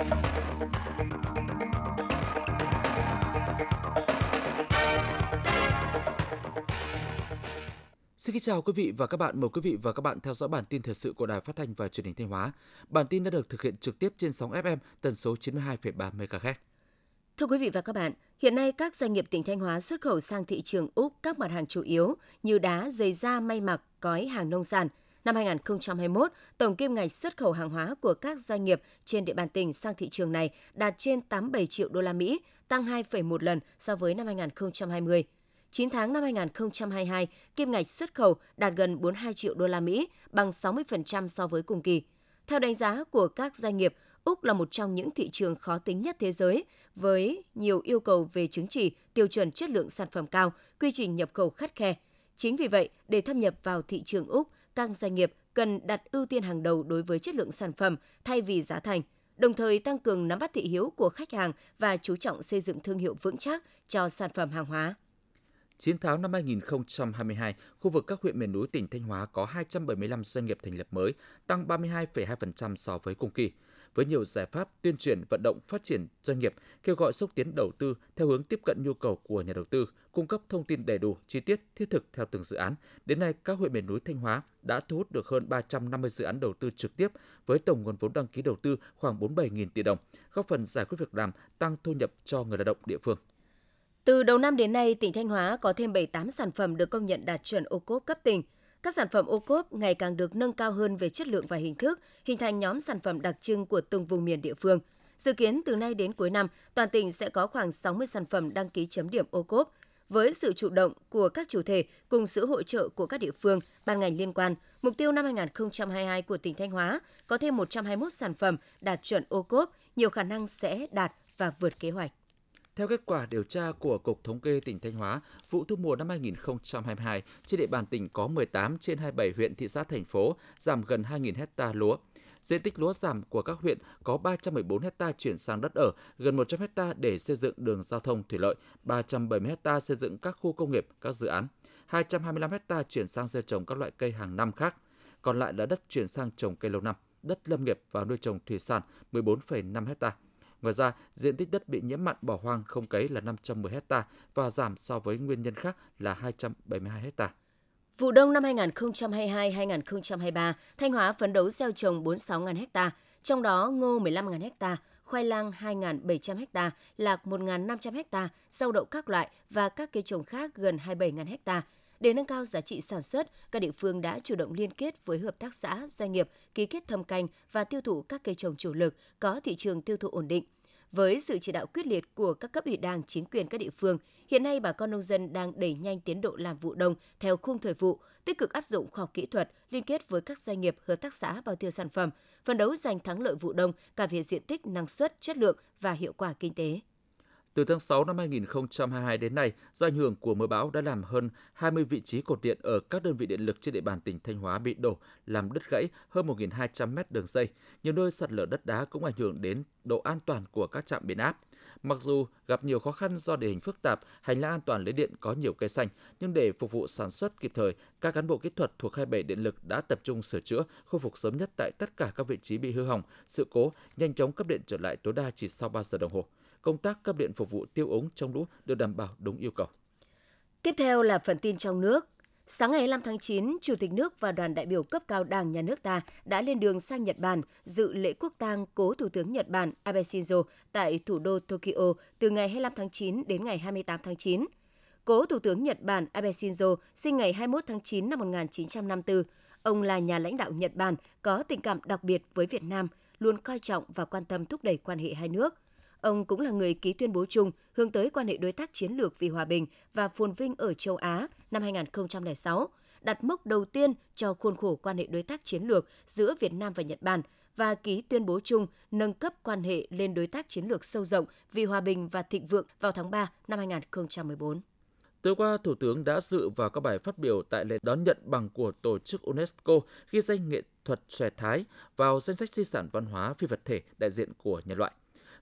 Xin kính chào quý vị và các bạn. Mời quý vị và các bạn theo dõi bản tin thời sự của Đài Phát thanh và Truyền hình Thanh Hóa. Bản tin đã được thực hiện trực tiếp trên sóng FM tần số 92,3 MHz. Thưa quý vị và các bạn, hiện nay các doanh nghiệp tỉnh Thanh Hóa xuất khẩu sang thị trường Úc các mặt hàng chủ yếu như đá, giày da, may mặc, cói, hàng nông sản. Năm 2021, tổng kim ngạch xuất khẩu hàng hóa của các doanh nghiệp trên địa bàn tỉnh sang thị trường này đạt trên 87 triệu đô la Mỹ, tăng 2,1 lần so với năm 2020. 9 tháng năm 2022, kim ngạch xuất khẩu đạt gần 42 triệu đô la Mỹ, bằng 60% so với cùng kỳ. Theo đánh giá của các doanh nghiệp, Úc là một trong những thị trường khó tính nhất thế giới với nhiều yêu cầu về chứng chỉ, tiêu chuẩn chất lượng sản phẩm cao, quy trình nhập khẩu khắt khe. Chính vì vậy, để thâm nhập vào thị trường Úc, các doanh nghiệp cần đặt ưu tiên hàng đầu đối với chất lượng sản phẩm thay vì giá thành, đồng thời tăng cường nắm bắt thị hiếu của khách hàng và chú trọng xây dựng thương hiệu vững chắc cho sản phẩm hàng hóa. 9 tháng năm 2022, khu vực các huyện miền núi tỉnh Thanh Hóa có 275 doanh nghiệp thành lập mới, tăng 32,2% so với cùng kỳ. Với nhiều giải pháp tuyên truyền, vận động, phát triển doanh nghiệp, kêu gọi xúc tiến đầu tư theo hướng tiếp cận nhu cầu của nhà đầu tư, cung cấp thông tin đầy đủ, chi tiết, thiết thực theo từng dự án. Đến nay, các huyện miền núi Thanh Hóa đã thu hút được hơn 350 dự án đầu tư trực tiếp với tổng nguồn vốn đăng ký đầu tư khoảng 47.000 tỷ đồng, góp phần giải quyết việc làm, tăng thu nhập cho người lao động địa phương. Từ đầu năm đến nay, tỉnh Thanh Hóa có thêm 78 sản phẩm được công nhận đạt chuẩn ô cốp cấp tỉnh. Các sản phẩm ô cốp ngày càng được nâng cao hơn về chất lượng và hình thức, hình thành nhóm sản phẩm đặc trưng của từng vùng miền địa phương. Dự kiến từ nay đến cuối năm, toàn tỉnh sẽ có khoảng 60 sản phẩm đăng ký chấm điểm ô cốp. Với sự chủ động của các chủ thể cùng sự hỗ trợ của các địa phương, ban ngành liên quan, mục tiêu năm 2022 của tỉnh Thanh Hóa có thêm 121 sản phẩm đạt chuẩn ô cốp, nhiều khả năng sẽ đạt và vượt kế hoạch. Theo kết quả điều tra của Cục Thống kê tỉnh Thanh Hóa, vụ thu mùa năm 2022, trên địa bàn tỉnh có 18 trên 27 huyện, thị xã, thành phố, giảm gần 2.000 hecta lúa. Diện tích lúa giảm của các huyện có 314 hecta chuyển sang đất ở, gần 100 hecta để xây dựng đường giao thông thủy lợi, 370 hecta xây dựng các khu công nghiệp, các dự án, 225 hecta chuyển sang gieo trồng các loại cây hàng năm khác. Còn lại là đất chuyển sang trồng cây lâu năm, đất lâm nghiệp và nuôi trồng thủy sản 14,5 hecta Ngoài ra, diện tích đất bị nhiễm mặn bỏ hoang không cấy là 510 ha và giảm so với nguyên nhân khác là 272 ha. Vụ đông năm 2022-2023, Thanh Hóa phấn đấu gieo trồng 46.000 ha, trong đó ngô 15.000 ha, khoai lang 2.700 ha, lạc 1.500 ha, rau đậu các loại và các cây trồng khác gần 27.000 hecta. Để nâng cao giá trị sản xuất, các địa phương đã chủ động liên kết với hợp tác xã, doanh nghiệp, ký kết thâm canh và tiêu thụ các cây trồng chủ lực có thị trường tiêu thụ ổn định. Với sự chỉ đạo quyết liệt của các cấp ủy đảng, chính quyền các địa phương, hiện nay bà con nông dân đang đẩy nhanh tiến độ làm vụ đông theo khung thời vụ, tích cực áp dụng khoa học kỹ thuật, liên kết với các doanh nghiệp, hợp tác xã bao tiêu sản phẩm, phấn đấu giành thắng lợi vụ đông cả về diện tích, năng suất, chất lượng và hiệu quả kinh tế. Từ tháng 6 năm 2022 đến nay, do ảnh hưởng của mưa bão đã làm hơn 20 vị trí cột điện ở các đơn vị điện lực trên địa bàn tỉnh Thanh Hóa bị đổ, làm đứt gãy hơn 1.200 mét đường dây. Nhiều nơi sạt lở đất đá cũng ảnh hưởng đến độ an toàn của các trạm biến áp. Mặc dù gặp nhiều khó khăn do địa hình phức tạp, hành lang an toàn lưới điện có nhiều cây xanh, nhưng để phục vụ sản xuất kịp thời, các cán bộ kỹ thuật thuộc hai bể điện lực đã tập trung sửa chữa, khôi phục sớm nhất tại tất cả các vị trí bị hư hỏng, sự cố, nhanh chóng cấp điện trở lại tối đa chỉ sau 3 giờ đồng hồ công tác cấp điện phục vụ tiêu ống trong lũ được đảm bảo đúng yêu cầu. Tiếp theo là phần tin trong nước. Sáng ngày 25 tháng 9, Chủ tịch nước và đoàn đại biểu cấp cao Đảng nhà nước ta đã lên đường sang Nhật Bản dự lễ quốc tang cố Thủ tướng Nhật Bản Abe Shinzo tại thủ đô Tokyo từ ngày 25 tháng 9 đến ngày 28 tháng 9. Cố Thủ tướng Nhật Bản Abe Shinzo sinh ngày 21 tháng 9 năm 1954. Ông là nhà lãnh đạo Nhật Bản có tình cảm đặc biệt với Việt Nam, luôn coi trọng và quan tâm thúc đẩy quan hệ hai nước – Ông cũng là người ký tuyên bố chung hướng tới quan hệ đối tác chiến lược vì hòa bình và phồn vinh ở châu Á năm 2006, đặt mốc đầu tiên cho khuôn khổ quan hệ đối tác chiến lược giữa Việt Nam và Nhật Bản và ký tuyên bố chung nâng cấp quan hệ lên đối tác chiến lược sâu rộng vì hòa bình và thịnh vượng vào tháng 3 năm 2014. Tối qua, Thủ tướng đã dự và có bài phát biểu tại lễ đón nhận bằng của Tổ chức UNESCO ghi danh nghệ thuật xòe thái vào danh sách di sản văn hóa phi vật thể đại diện của nhân loại.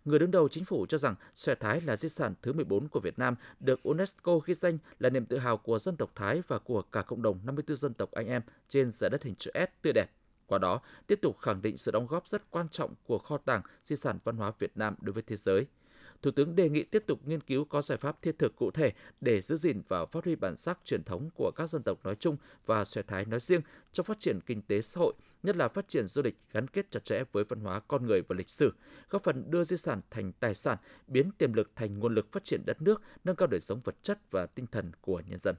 Người đứng đầu chính phủ cho rằng xòe Thái là di sản thứ 14 của Việt Nam, được UNESCO ghi danh là niềm tự hào của dân tộc Thái và của cả cộng đồng 54 dân tộc anh em trên giải đất hình chữ S tươi đẹp. Qua đó, tiếp tục khẳng định sự đóng góp rất quan trọng của kho tàng di sản văn hóa Việt Nam đối với thế giới. Thủ tướng đề nghị tiếp tục nghiên cứu có giải pháp thiết thực cụ thể để giữ gìn và phát huy bản sắc truyền thống của các dân tộc nói chung và xòe Thái nói riêng trong phát triển kinh tế xã hội, nhất là phát triển du lịch gắn kết chặt chẽ với văn hóa con người và lịch sử, góp phần đưa di sản thành tài sản, biến tiềm lực thành nguồn lực phát triển đất nước, nâng cao đời sống vật chất và tinh thần của nhân dân.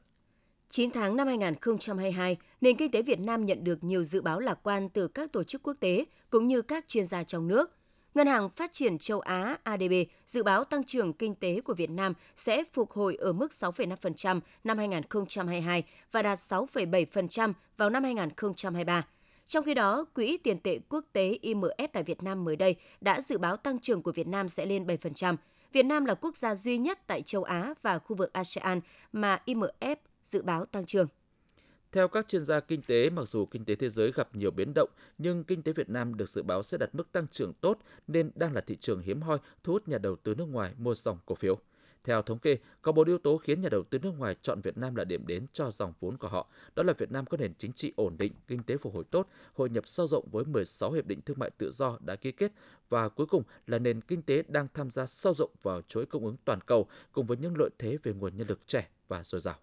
9 tháng năm 2022, nền kinh tế Việt Nam nhận được nhiều dự báo lạc quan từ các tổ chức quốc tế cũng như các chuyên gia trong nước. Ngân hàng Phát triển châu Á ADB dự báo tăng trưởng kinh tế của Việt Nam sẽ phục hồi ở mức 6,5% năm 2022 và đạt 6,7% vào năm 2023. Trong khi đó, Quỹ tiền tệ quốc tế IMF tại Việt Nam mới đây đã dự báo tăng trưởng của Việt Nam sẽ lên 7%. Việt Nam là quốc gia duy nhất tại châu Á và khu vực ASEAN mà IMF dự báo tăng trưởng. Theo các chuyên gia kinh tế, mặc dù kinh tế thế giới gặp nhiều biến động, nhưng kinh tế Việt Nam được dự báo sẽ đạt mức tăng trưởng tốt nên đang là thị trường hiếm hoi thu hút nhà đầu tư nước ngoài mua dòng cổ phiếu. Theo thống kê, có bốn yếu tố khiến nhà đầu tư nước ngoài chọn Việt Nam là điểm đến cho dòng vốn của họ. Đó là Việt Nam có nền chính trị ổn định, kinh tế phục hồi tốt, hội nhập sâu rộng với 16 hiệp định thương mại tự do đã ký kết và cuối cùng là nền kinh tế đang tham gia sâu rộng vào chuỗi cung ứng toàn cầu cùng với những lợi thế về nguồn nhân lực trẻ và dồi dào.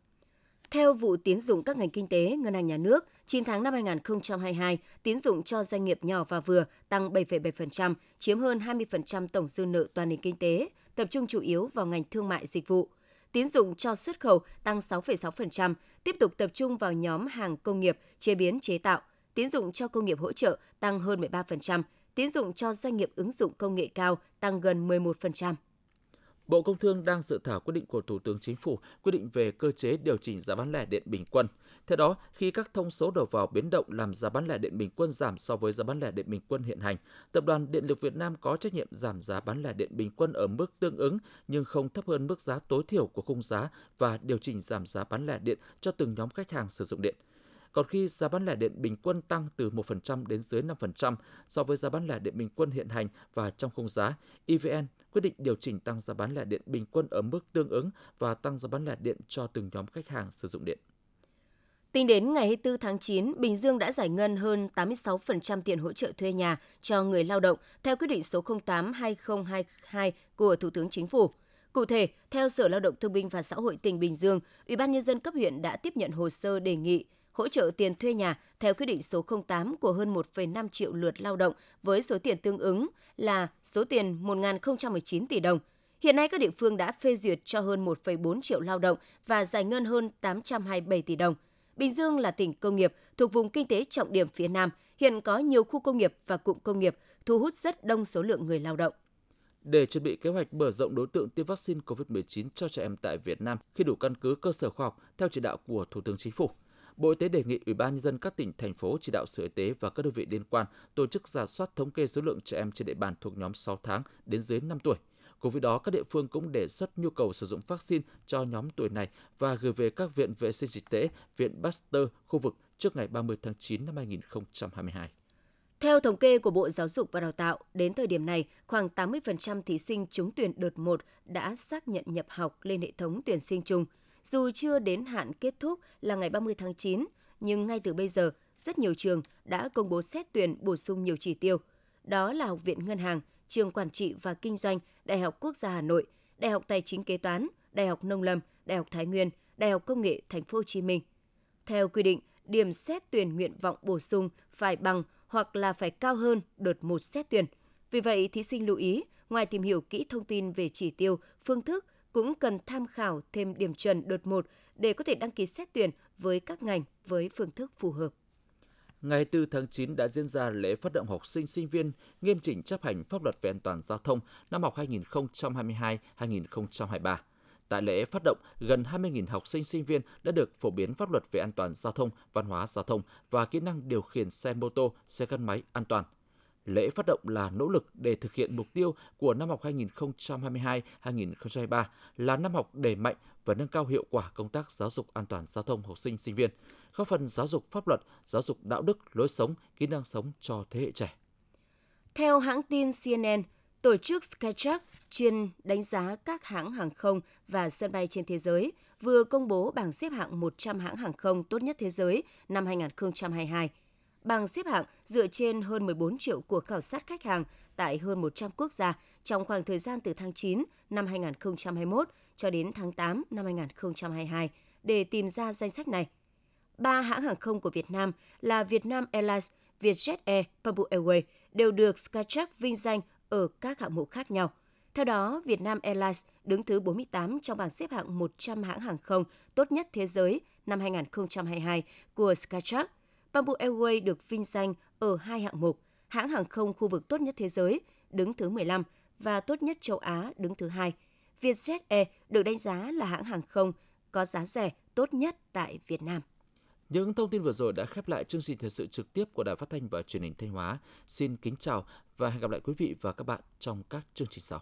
Theo vụ tín dụng các ngành kinh tế, Ngân hàng Nhà nước, 9 tháng năm 2022, tín dụng cho doanh nghiệp nhỏ và vừa tăng 7,7%, chiếm hơn 20% tổng dư nợ toàn nền kinh tế, tập trung chủ yếu vào ngành thương mại dịch vụ. Tín dụng cho xuất khẩu tăng 6,6%, tiếp tục tập trung vào nhóm hàng công nghiệp, chế biến chế tạo. Tín dụng cho công nghiệp hỗ trợ tăng hơn 13%, tín dụng cho doanh nghiệp ứng dụng công nghệ cao tăng gần 11%. Bộ Công Thương đang dự thảo quyết định của Thủ tướng Chính phủ quy định về cơ chế điều chỉnh giá bán lẻ điện bình quân. Theo đó, khi các thông số đầu vào biến động làm giá bán lẻ điện bình quân giảm so với giá bán lẻ điện bình quân hiện hành, Tập đoàn Điện lực Việt Nam có trách nhiệm giảm giá bán lẻ điện bình quân ở mức tương ứng nhưng không thấp hơn mức giá tối thiểu của khung giá và điều chỉnh giảm giá bán lẻ điện cho từng nhóm khách hàng sử dụng điện. Còn khi giá bán lẻ điện bình quân tăng từ 1% đến dưới 5% so với giá bán lẻ điện bình quân hiện hành và trong khung giá, EVN quyết định điều chỉnh tăng giá bán lẻ điện bình quân ở mức tương ứng và tăng giá bán lẻ điện cho từng nhóm khách hàng sử dụng điện. Tính đến ngày 24 tháng 9, Bình Dương đã giải ngân hơn 86% tiền hỗ trợ thuê nhà cho người lao động theo quyết định số 08-2022 của Thủ tướng Chính phủ. Cụ thể, theo Sở Lao động Thương binh và Xã hội tỉnh Bình Dương, Ủy ban nhân dân cấp huyện đã tiếp nhận hồ sơ đề nghị hỗ trợ tiền thuê nhà theo quyết định số 08 của hơn 1,5 triệu lượt lao động với số tiền tương ứng là số tiền 1.019 tỷ đồng. Hiện nay các địa phương đã phê duyệt cho hơn 1,4 triệu lao động và giải ngân hơn 827 tỷ đồng. Bình Dương là tỉnh công nghiệp thuộc vùng kinh tế trọng điểm phía Nam, hiện có nhiều khu công nghiệp và cụm công nghiệp thu hút rất đông số lượng người lao động. Để chuẩn bị kế hoạch mở rộng đối tượng tiêm vaccine COVID-19 cho trẻ em tại Việt Nam khi đủ căn cứ cơ sở khoa học theo chỉ đạo của Thủ tướng Chính phủ, Bộ Y tế đề nghị Ủy ban nhân dân các tỉnh thành phố chỉ đạo Sở Y tế và các đơn vị liên quan tổ chức giả soát thống kê số lượng trẻ em trên địa bàn thuộc nhóm 6 tháng đến dưới 5 tuổi. Cùng với đó, các địa phương cũng đề xuất nhu cầu sử dụng vaccine cho nhóm tuổi này và gửi về các viện vệ sinh dịch tễ, viện Pasteur khu vực trước ngày 30 tháng 9 năm 2022. Theo thống kê của Bộ Giáo dục và Đào tạo, đến thời điểm này, khoảng 80% thí sinh trúng tuyển đợt 1 đã xác nhận nhập học lên hệ thống tuyển sinh chung. Dù chưa đến hạn kết thúc là ngày 30 tháng 9, nhưng ngay từ bây giờ, rất nhiều trường đã công bố xét tuyển bổ sung nhiều chỉ tiêu. Đó là Học viện Ngân hàng, Trường Quản trị và Kinh doanh, Đại học Quốc gia Hà Nội, Đại học Tài chính Kế toán, Đại học Nông lâm, Đại học Thái Nguyên, Đại học Công nghệ Thành phố Hồ Chí Minh. Theo quy định, điểm xét tuyển nguyện vọng bổ sung phải bằng hoặc là phải cao hơn đợt một xét tuyển. Vì vậy, thí sinh lưu ý, ngoài tìm hiểu kỹ thông tin về chỉ tiêu, phương thức cũng cần tham khảo thêm điểm chuẩn đợt 1 để có thể đăng ký xét tuyển với các ngành với phương thức phù hợp. Ngày 4 tháng 9 đã diễn ra lễ phát động học sinh sinh viên nghiêm chỉnh chấp hành pháp luật về an toàn giao thông năm học 2022-2023. Tại lễ phát động, gần 20.000 học sinh sinh viên đã được phổ biến pháp luật về an toàn giao thông, văn hóa giao thông và kỹ năng điều khiển xe mô tô, xe gắn máy an toàn. Lễ phát động là nỗ lực để thực hiện mục tiêu của năm học 2022-2023 là năm học đẩy mạnh và nâng cao hiệu quả công tác giáo dục an toàn giao thông học sinh sinh viên, góp phần giáo dục pháp luật, giáo dục đạo đức, lối sống, kỹ năng sống cho thế hệ trẻ. Theo hãng tin CNN, tổ chức Skytrack chuyên đánh giá các hãng hàng không và sân bay trên thế giới vừa công bố bảng xếp hạng 100 hãng hàng không tốt nhất thế giới năm 2022 bằng xếp hạng dựa trên hơn 14 triệu cuộc khảo sát khách hàng tại hơn 100 quốc gia trong khoảng thời gian từ tháng 9 năm 2021 cho đến tháng 8 năm 2022 để tìm ra danh sách này. Ba hãng hàng không của Việt Nam là Vietnam Airlines, Vietjet Air, Bamboo Airways đều được Skytrack vinh danh ở các hạng mục khác nhau. Theo đó, Vietnam Airlines đứng thứ 48 trong bảng xếp hạng 100 hãng hàng không tốt nhất thế giới năm 2022 của Skytrack. Bamboo Airways được vinh danh ở hai hạng mục, hãng hàng không khu vực tốt nhất thế giới đứng thứ 15 và tốt nhất châu Á đứng thứ hai. Vietjet Air được đánh giá là hãng hàng không có giá rẻ tốt nhất tại Việt Nam. Những thông tin vừa rồi đã khép lại chương trình thời sự trực tiếp của Đài Phát thanh và Truyền hình Thanh Hóa. Xin kính chào và hẹn gặp lại quý vị và các bạn trong các chương trình sau.